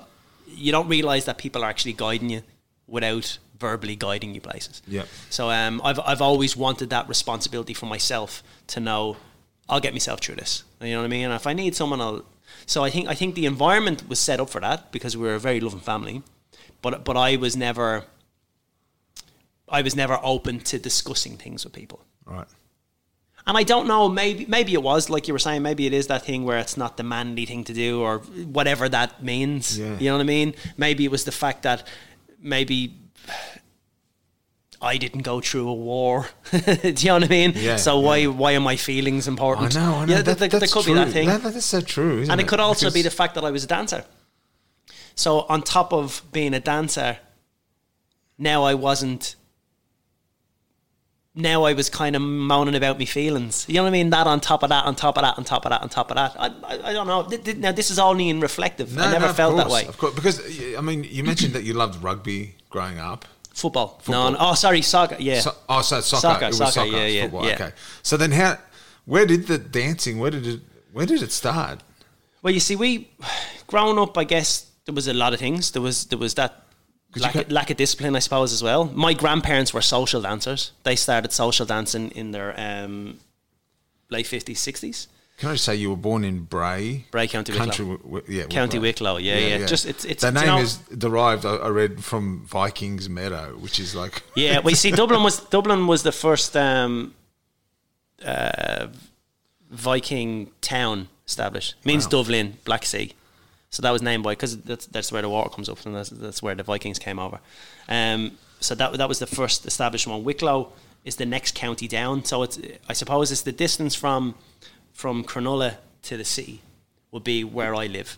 you don't realize that people are actually guiding you without verbally guiding you places Yep. so um, I've, I've always wanted that responsibility for myself to know I'll get myself through this. You know what I mean? And if I need someone, I'll. So I think I think the environment was set up for that because we were a very loving family, but but I was never. I was never open to discussing things with people. right. And I don't know, maybe maybe it was like you were saying, maybe it is that thing where it's not the manly thing to do or whatever that means. Yeah. You know what I mean? Maybe it was the fact that maybe I didn't go through a war. do you know what I mean? Yeah, so why yeah. why are my feelings I important? know. I know. Yeah, that, there, there that's could true. be that thing. That, is so true, isn't and it could also be the fact that I was a dancer. So on top of being a dancer, now I wasn't. Now I was kind of moaning about my feelings. You know what I mean? That on top of that, on top of that, on top of that, on top of that. I, I, I don't know. Now this is only in reflective. I never of felt that way. Of course, because I mean, you mentioned that you loved rugby growing up. Football. Football. No, no. Oh, sorry, soccer. Yeah. So, oh, so soccer. Soccer, it was soccer, soccer. yeah, yeah, football. yeah. Okay. So then, how? Where did the dancing? Where did it? Where did it start? Well, you see, we growing up, I guess there was a lot of things. There was there was that lack, lack of discipline, I suppose, as well. My grandparents were social dancers. They started social dancing in their um, late fifties, sixties. Can I just say you were born in Bray, Bray, County Country, Wicklow. Wi- yeah, County Wicklow, yeah, yeah. Just it's it's the you name know- is derived. I, I read from Vikings Meadow, which is like Yeah, well, you see, Dublin was Dublin was the first um, uh, Viking town established. means Wow. Dublin, Black Sea. So that was named by because that's that's where the water comes up, and that's, that's where the Vikings came over. Um, so that that was the first established one. Wicklow is the next county down. So it's I suppose it's the distance from from Cronulla to the city would be where I live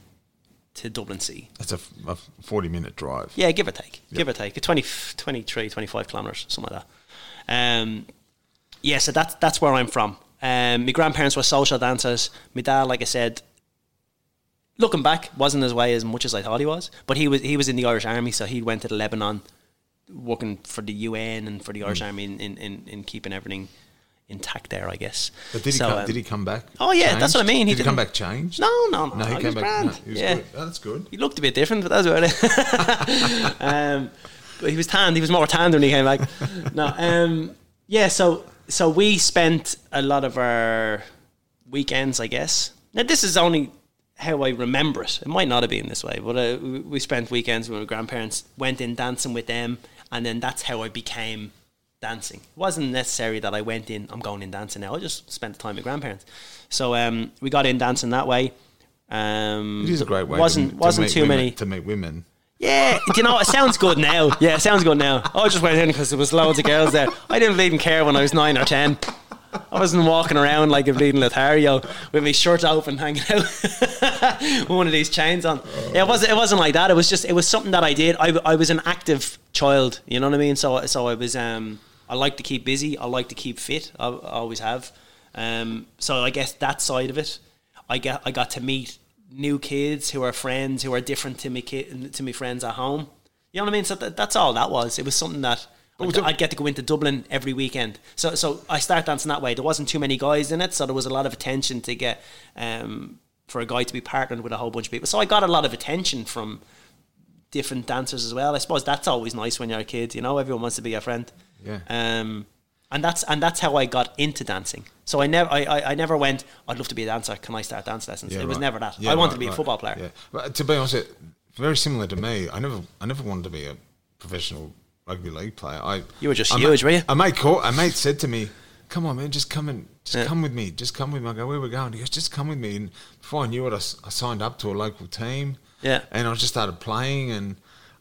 to Dublin City. That's a, a 40 minute drive. Yeah, give or take. Give or take. 20, 23, 25 kilometres, something like that. Um, yeah, so that's, that's where I'm from. Um, my grandparents were social dancers. My dad, like I said, looking back, wasn't his way as much as I thought he was. But he was he was in the Irish Army, so he went to the Lebanon, working for the UN and for the Irish Army in, in, in, in keeping everything intact there, I guess. But did he, So, come, um, did he come back? Oh, yeah, that's what I mean. He did he come back changed? No, no, no. No, he he came was back. grand. No, he was yeah. good. Oh, that's good. He looked a bit different, but that's about it. um, but he was tanned. He was more tanned when he came back. No, um, yeah. So so we spent a lot of our weekends, I guess. Now this is only how I remember it. It might not have been this way, but uh, we- we spent weekends with my grandparents. Went in dancing with them, and then that's how I became dancing. It wasn't necessary that I went in. I'm going in dancing now. I just spent the time with grandparents. So um, we got in dancing that way. Um, It is a great way. Wasn't to, to wasn't meet too women, many. to meet women. Yeah, do you know, it sounds good now. Yeah, it sounds good now. I just went in because there was loads of girls there. I didn't even care when I was nine or ten. I wasn't walking around like a bleeding Lothario with my shirt open, hanging out, with one of these chains on. It wasn't. It wasn't like that. It was just. It was something that I did. I, I was an active child. You know what I mean? So so I was. Um, I like to keep busy. I like to keep fit. I, I always have. Um, so I guess that side of it, I get. I got to meet new kids who are friends who are different to me kid, to me friends at home. You know what I mean? So that, that's all that was. It was something that I'd, the- I'd get to go into Dublin every weekend. So so I start dancing that way. There wasn't too many guys in it, so there was a lot of attention to get um, for a guy to be partnered with a whole bunch of people. So I got a lot of attention from different dancers as well. I suppose that's always nice when you're a kid. You know, everyone wants to be your friend. Yeah. Um, and that's and that's how I got into dancing. So I never I, I, I never went. I'd love to be a dancer. Can I start dance lessons? Yeah, it was never that. Yeah, I wanted right, to be a football player. Yeah. But to be honest, very similar to me. I never, I never wanted to be a professional rugby league player. I You were just a huge, ma- were you? A mate, called, a mate said to me, "Come on, man, just come and just Yeah. come with me. Just come with me." I go, "Where we're going?" He goes, "Just come with me." And before I knew it, I signed up to a local team. Yeah. And I just started playing, and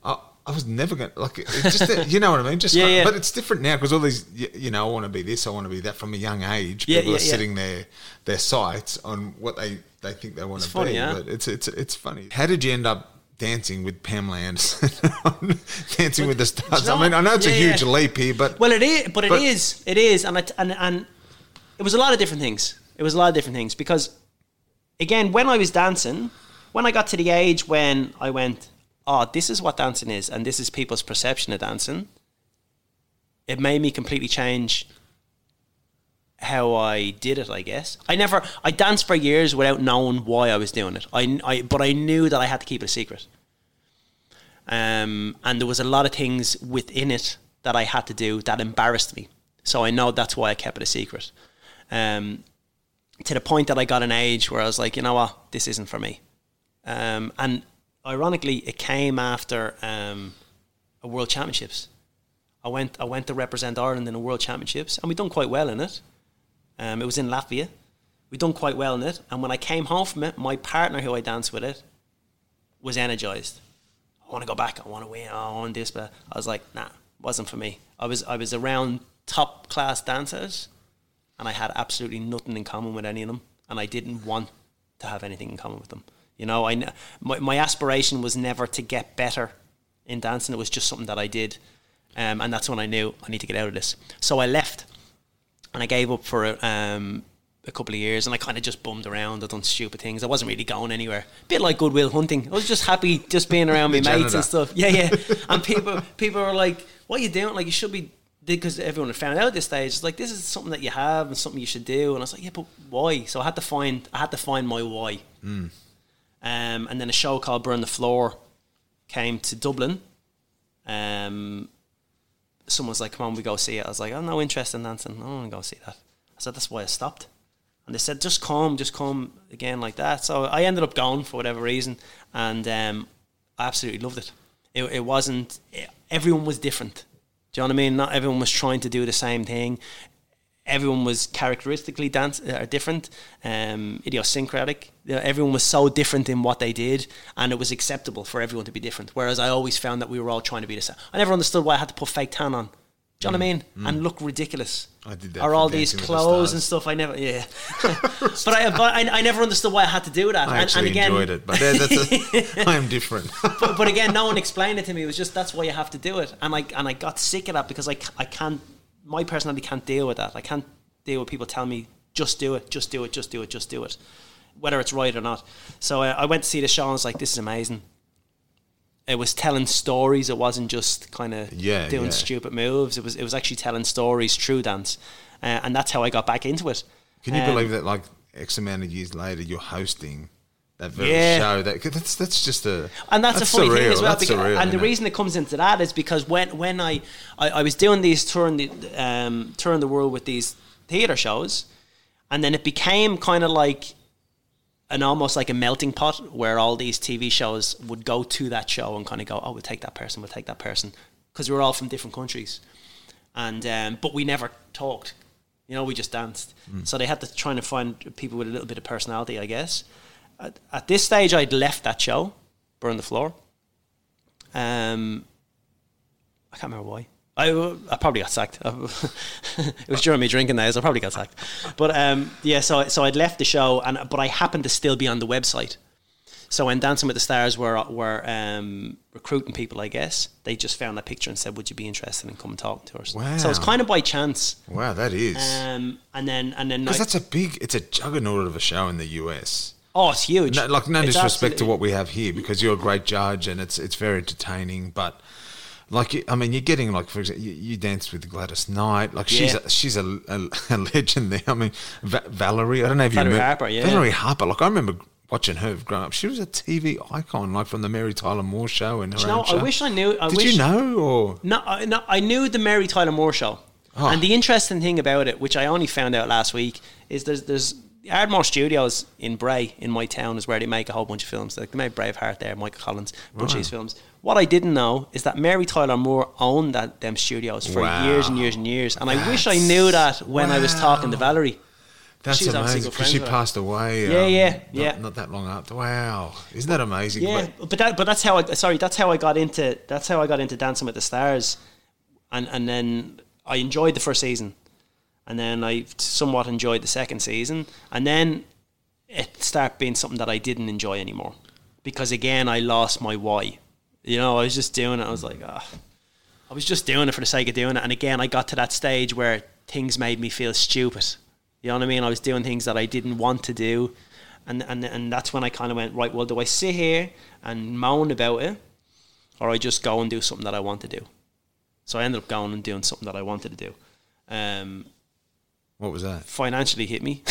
I, I was never going to like. It, just that- you know what I mean? Just Yeah, yeah. But it's different now because all these, you, you know, I want to be this, I want to be that from a young age. Yeah, People yeah, are setting their their sights on what they they think they want It's to funny, be. yeah. But it's it's it's funny. How did you end up dancing with Pamela Anderson? dancing with the stars. I mean, I know it's a huge yeah. leap here, but Well, it is, but it But- is, it is, and it, and and it was a lot of different things. It was a lot of different things because, again, when I was dancing, when I got to the age when I went, oh, this is what dancing is, and this is people's perception of dancing. It made me completely change how I did it. I guess I never I danced for years without knowing why I was doing it. I, I but I knew that I had to keep it a secret. Um, and there was a lot of things within it that I had to do that embarrassed me. So I know that's why I kept it a secret. Um, to the point that I got an age where I was like, you know what, this isn't for me. Um, and ironically, it came after um, a World Championships. I went I went to represent Ireland in a World Championships, and we done quite well in it. Um, it was in Latvia. We done quite well in it, and when I came home from it, my partner who I danced with it was energized. I want to go back. I want to win. I want this, but I was like, nah, wasn't for me. I was I was around top class dancers, and I had absolutely nothing in common with any of them, and I didn't want to have anything in common with them. You know, I my my aspiration was never to get better in dancing. It was just something that I did, um, and that's when I knew I need to get out of this. So I left, and I gave up for um, a couple of years, and I kind of just bummed around. I done stupid things. I wasn't really going anywhere. bit like Good Will Hunting. I was just happy just being around my mates and stuff. Yeah, yeah. And people people were like, "What are you doing? Like you should be." Because everyone had found out at this stage, it's like this is something that you have and something you should do. And I was like, yeah, but why? So I had to find, I had to find my why. Um, and then a show called Burn the Floor came to Dublin. Um, someone was like, "Come on, we go see it." I was like, "I'm no interest in dancing. I don't want to go see that." I said, "That's why I stopped." And they said, "Just come, just come again like that." So I ended up going for whatever reason, and um, I absolutely loved it. It, it wasn't. It, everyone was different. Do you know what I mean? Not everyone was trying to do the same thing. Everyone was characteristically dance uh, different, um, idiosyncratic. You know, everyone was so different in what they did, and it was acceptable for everyone to be different. Whereas I always found that we were all trying to be the same. I never understood why I had to put fake tan on. Do you know what I mean? And look ridiculous. I did that Or all these with the clothes and stuff. I never, yeah. but I, but I, I never understood why I had to do that. I and, actually and again, enjoyed it, but a, I am different. but, but again, no one explained it to me. It was just that's why you have to do it, and I and I got sick of that because I, I can't. My personality can't deal with that. I can't deal with people telling me just do it, just do it, just do it, just do it, whether it's right or not. So I, I went to see the show and I was like, this is amazing. It was telling stories. It wasn't just kind of Yeah, doing yeah. stupid moves. It was it was actually telling stories through dance, uh, and that's how I got back into it. Can you Um, believe that? Like X amount of years later, you're hosting that very Yeah. show. That that's that's just a and that's, a funny thing as well. Because, surreal, and the reason it comes into that is because when when I I, I was doing these touring the um, touring the world with these theater shows, and then it became kind of like an almost like a melting pot where all these TV shows would go to that show and kind of go, oh, we'll take that person, we'll take that person, because we were all from different countries, and um, but we never talked. You know, we just danced. So they had to try and find people with a little bit of personality, I guess. At, at this stage, I'd left that show, Burn the Floor. Um, I can't remember why. I, I probably got sacked. it was during me drinking days. I probably got sacked. But um, yeah, so so I'd left the show, and but I happened to still be on the website. So when Dancing with the Stars were were um, recruiting people, I guess they just found that picture and said, "Would you be interested in coming talking to us?" So it's Wow. kind of by chance. wow, that is Um, and then and then because that's a big. It's a juggernaut of a show in the US. Oh, it's huge. No, like no It's disrespect to what we have here, because you're a great judge and it's it's very entertaining. But like, I mean, you're getting like, for example, you, you danced with Gladys Knight. Like she's Yeah. a, she's a, a, a legend there. I mean, Va- Valerie. I don't know if Valerie you remember Harper, yeah. Valerie Harper. Like I remember watching her growing up. She was a TV icon, like from the Mary Tyler Moore show and her You know, I show. wish I knew. I Did wish, you know or? No, I, no, I knew the Mary Tyler Moore show, Oh. and the interesting thing about it, which I only found out last week, is there's there's Ardmore Studios in Bray in my town is where they make a whole bunch of films. Like they made Braveheart there, Michael Collins, a bunch of these films. What I didn't know is that Mary Tyler Moore owned that them studios for Wow. years and years and years, and I wish I knew that when I was talking to. Valerie. That's She's amazing because she passed away. Yeah, um, yeah, not, yeah. Not that long after. Wow, isn't that amazing? Yeah, But- but that but that's how I sorry that's how I got into that's how I got into Dancing with the Stars, and and then I enjoyed the first season, and then I somewhat enjoyed the second season, and then it started being something that I didn't enjoy anymore, because again I lost my why. You know, I was just doing it. I was like, ah, I was just doing it for the sake of doing it, and again I got to that stage where things made me feel stupid. You know what I mean? I was doing things that I didn't want to do. And, and, and that's when I kind of went, right, well, do I sit here and moan about it or I just go and do something that I want to do? So I ended up going and doing something that I wanted to do. Um, what was that? financially hit me.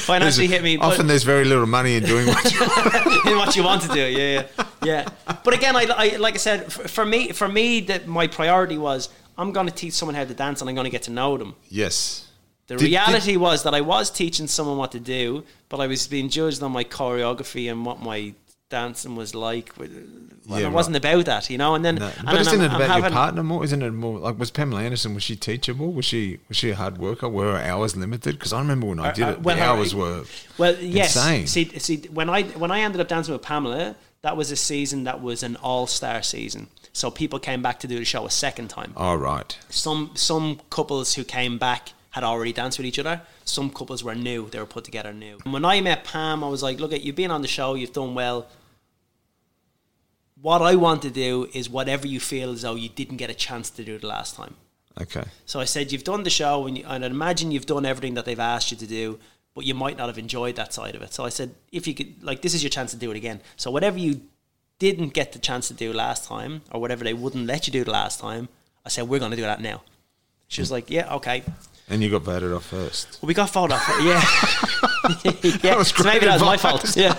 financially hit me. Often there's very little money in doing what you in what you want to do. Yeah, yeah, yeah. But again, I, I like I said, for, for me, for me, that my priority was I'm going to teach someone how to dance and I'm going to get to know them. Yes. The Did- reality was that I was teaching someone what to do, but I was being judged on my choreography and what my dancing was like. Well, Yeah, it wasn't about that, you know. And then, No, and but then isn't I'm- it I'm about your having- partner more? Isn't it more like was Pamela Anderson? Was she teachable? Was she was she a hard worker? Were her hours limited? Because I remember when I did Uh, it, well, the hours were Well, yes. insane. See, see, when I when I ended up dancing with Pamela, that was a season that was an all star season. So people came back to do the show a second time. oh right, Some some couples who came back had already danced with each other. Some couples were new; they were put together new. And when I met Pam, I was like, "Look, at you've been on the show, you've done well. What I want to do is whatever you feel as though you didn't get a chance to do the last time." okay, So I said, you've done the show, and, you, and I imagine you've done everything that they've asked you to do, but you might not have enjoyed that side of it. So I said, if you could, like, this is your chance to do it again. So whatever you didn't get the chance to do last time, or whatever they wouldn't let you do the last time, I said, we're going to do that now. She was like, yeah, okay. and you got voted off first. Well, we got fouled off. Yeah. yeah. was so maybe that was my fault. Yeah.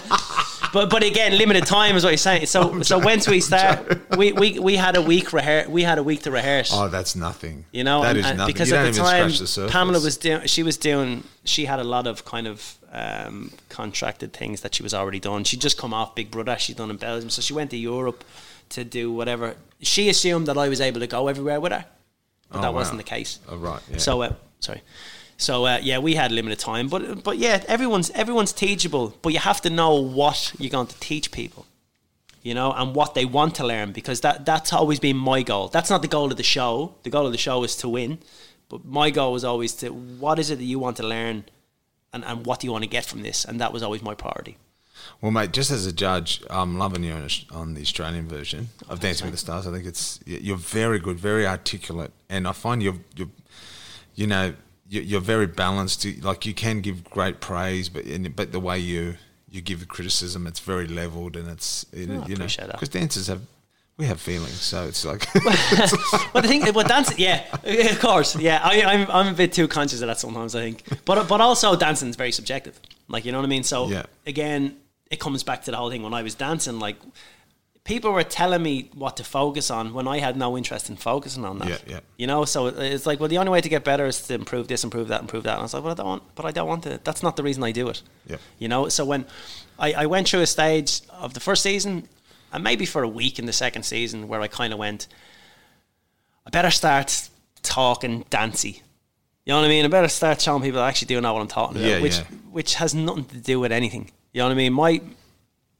But but again, limited time is what you're saying. So so once we start, we, we, we had a week rehear- we had a week to rehearse. Oh, that's nothing. You know, that and, is and nothing. because you at the time the. Pamela was doing, she was doing, she had a lot of kind of um, contracted things that she was already done. She'd just come off Big Brother. She'd done in Belgium, so she went to Europe to do whatever. She assumed that I was able to go everywhere with her. but Oh, that wow. wasn't the case. Oh, right, yeah. So uh, sorry. So uh, yeah, we had limited time, but but yeah, everyone's everyone's teachable, but you have to know what you're going to teach people, you know, and what they want to learn because that that's always been my goal. That's not the goal of the show. The goal of the show is to win, but my goal was always to what is it that you want to learn, and and what do you want to get from this, and that was always my priority. Well, mate, just as a judge, I'm loving you on, the Australian version of Dancing with the Stars. I think it's you're very good, very articulate, and I find you're you're you know you're, you're very balanced. Like you can give great praise, but and, but the way you you give criticism, it's very leveled, and it's it, Oh, you know because dancers have we have feelings, so it's like But the thing, but dancing, yeah, of course, yeah. I, I'm, I'm a bit too conscious of that sometimes. I think, but but also dancing is very subjective. Like you know what I mean. So Yeah. again, it comes back to the whole thing. When I was dancing, like people were telling me what to focus on when I had no interest in focusing on that. Yeah, yeah. You know, so it's like, well, the only way to get better is to improve this, improve that, improve that. And I was like, well, I don't want, but I don't want to. That's not the reason I do it. Yeah. You know, so when I, I went through a stage of the first season, and maybe for a week in the second season, where I kind of went, I better start talking dancey. You know what I mean? I better start showing people I actually do know what I'm talking about, Yeah, which yeah. which has nothing to do with anything. You know what I mean? My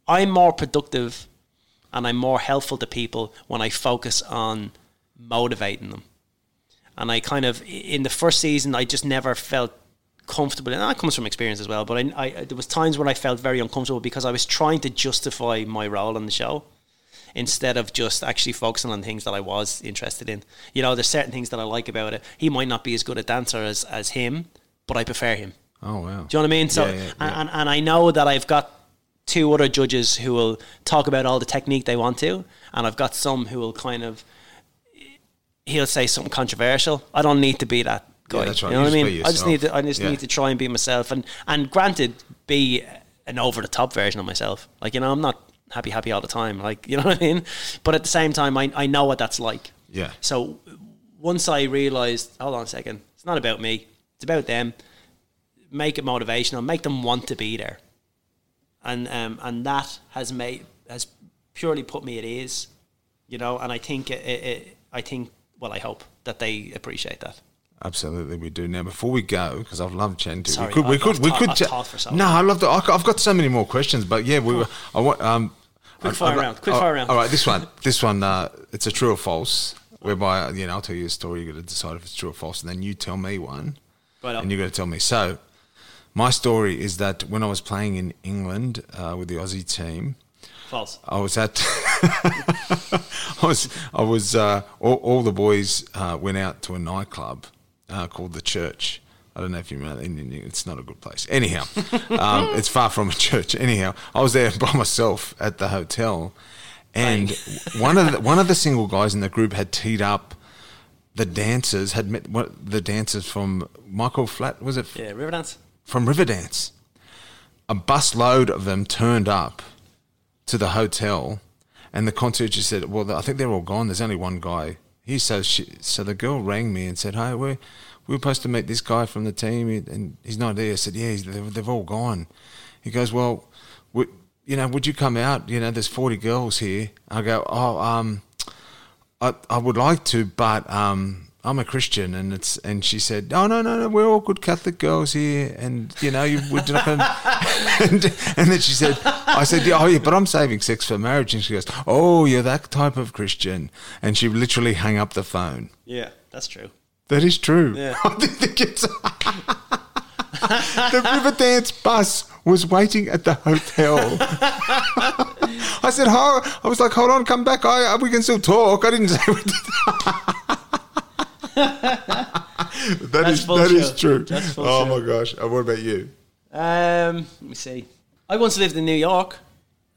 I'm more productive and I'm more helpful to people when I focus on motivating them. And I kind of in the first season I just never felt comfortable and that comes from experience as well but I, I there was times when I felt very uncomfortable because I was trying to justify my role on the show instead of just actually focusing on things that I was interested in. You know, there's certain things that I like about it. He might not be as good a dancer as, as him, but I prefer him. oh wow, Do you know what I mean? So, Yeah, yeah, yeah. and, and I know that I've got two other judges who will talk about all the technique they want to, and I've got some who will kind of, he'll say something controversial. I don't need to be that guy. that's right. You know You what I mean? I just need to I just Yeah. need to try and be myself, and and granted, be an over the top version of myself. Like you know, I'm not happy happy all the time. Like you know what I mean? But at the same time, I I know what that's like. yeah, So once I realized, hold on a second, it's not about me, it's about them. Make it motivational, make them want to be there, and um, and that has made has purely put me at ease, you know. And I think it, it, it I think well, I hope that they appreciate that. Absolutely, we do. Now, before we go, because I've loved chatting to you, Sorry, we could, we could, I've we ta- could. I've for no. I love that. I- I've got so many more questions, but yeah, we. were I want. Um, Quick I- fire I- round, quick oh, fire round. All right, this one, this one, uh, it's a true or false. Whereby, you know, I'll tell you a story. You got to decide if it's true or false, and then you tell me one, Right and you got to tell me. So, my story is that when I was playing in England uh, with the Aussie team, False. I was at. I was. I was. Uh, all, all the boys uh, went out to a nightclub uh, called the Church. I don't know if you remember. It's not a good place. Anyhow, um, it's far from a church. Anyhow, I was there by myself at the hotel, and one of the, one of the single guys in the group had teed up. The dancers had met what, the dancers from Michael Flatley. Was it Yeah, Riverdance. From Riverdance. A busload of them turned up to the hotel, and the concierge said, "Well, I think they're all gone. There's only one guy." He so she, so the girl rang me and said, "Hey, we we were supposed to meet this guy from the team, and he's not there." I said, "Yeah, they've, they've all gone." He goes, "Well, would, you know, would you come out? You know, there's 40 girls here." I go, "Oh, um." I, I would like to, but um, I'm a Christian, and it's and she said, "No, no, no, no, we're all good Catholic girls here, and you know, you we're not going." and, and then she said, "I said, yeah, oh yeah, but I'm saving sex for marriage," and she goes, "Oh, you're that type of Christian," and she literally hung up the phone. Yeah, that's true. That is true. Yeah. I didn't think it's. the Riverdance bus was waiting at the hotel. I said, "Ho!" I was like, "Hold on, come back. I, we can still talk." I didn't say. That That's is, that is true. That's full oh true. my gosh! And what about you? Um, let me see. I once lived in New York,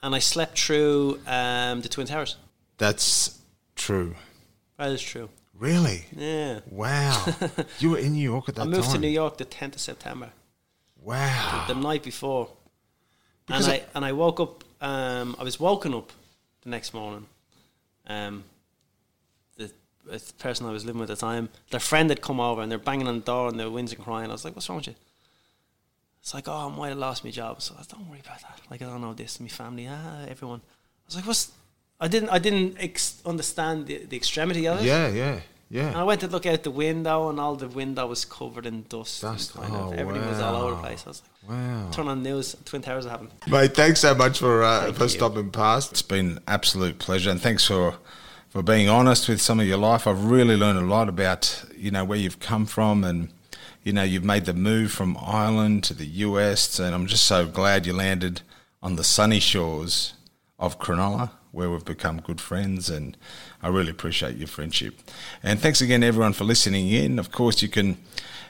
and I slept through um, the Twin Towers. That's true. That is true. Really? Yeah. Wow. you were in New York at that time. I moved time. to New York the 10th of September, Wow. the night before. Because and I, I- and I woke up, um, I was woken up the next morning. Um, the, the person I was living with at the time, their friend had come over and they're banging on the door and they're whinging and crying. I was like, what's wrong with you? It's like, oh, I might have lost my job. So I was, don't worry about that. Like, I don't know this, my family, ah, everyone. I was like, what's, I didn't, I didn't ex- understand the, the extremity of it. Yeah, yeah. Yeah. And I went to look out the window, and all the window was covered in dust. and Kind Oh, of, everything was all over the place. I was like, Wow. turn on news. Twin Towers are happening. Mate, thanks so much for uh, Thank for you. stopping past. It's been absolute pleasure, and thanks for for being honest with some of your life. I've really learned a lot about you know where you've come from, and you know you've made the move from Ireland to the US, and I'm just so glad you landed on the sunny shores of Cronulla, where we've become good friends, and I really appreciate your friendship. And thanks again, everyone, for listening in. Of course, you can.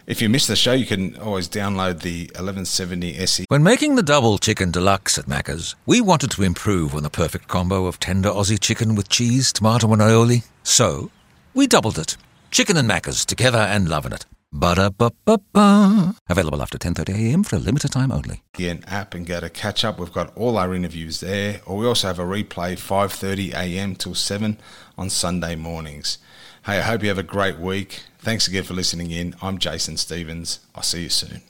If you missed the show, you can always download the 1170 SE When making the double chicken deluxe at Macca's, we wanted to improve on the perfect combo of tender Aussie chicken with cheese, tomato, and aioli. So, we doubled it. Chicken and Macca's together and loving it. Ba-da-ba-ba-ba. Available after 10.30am for a limited time only. an app and go to catch up. We've got all our interviews there, or we also have a replay 5:30 a.m. till 7 on Sunday mornings. Hey, I hope you have a great week. Thanks again for listening in. I'm Jason Stevens. I'll see you soon.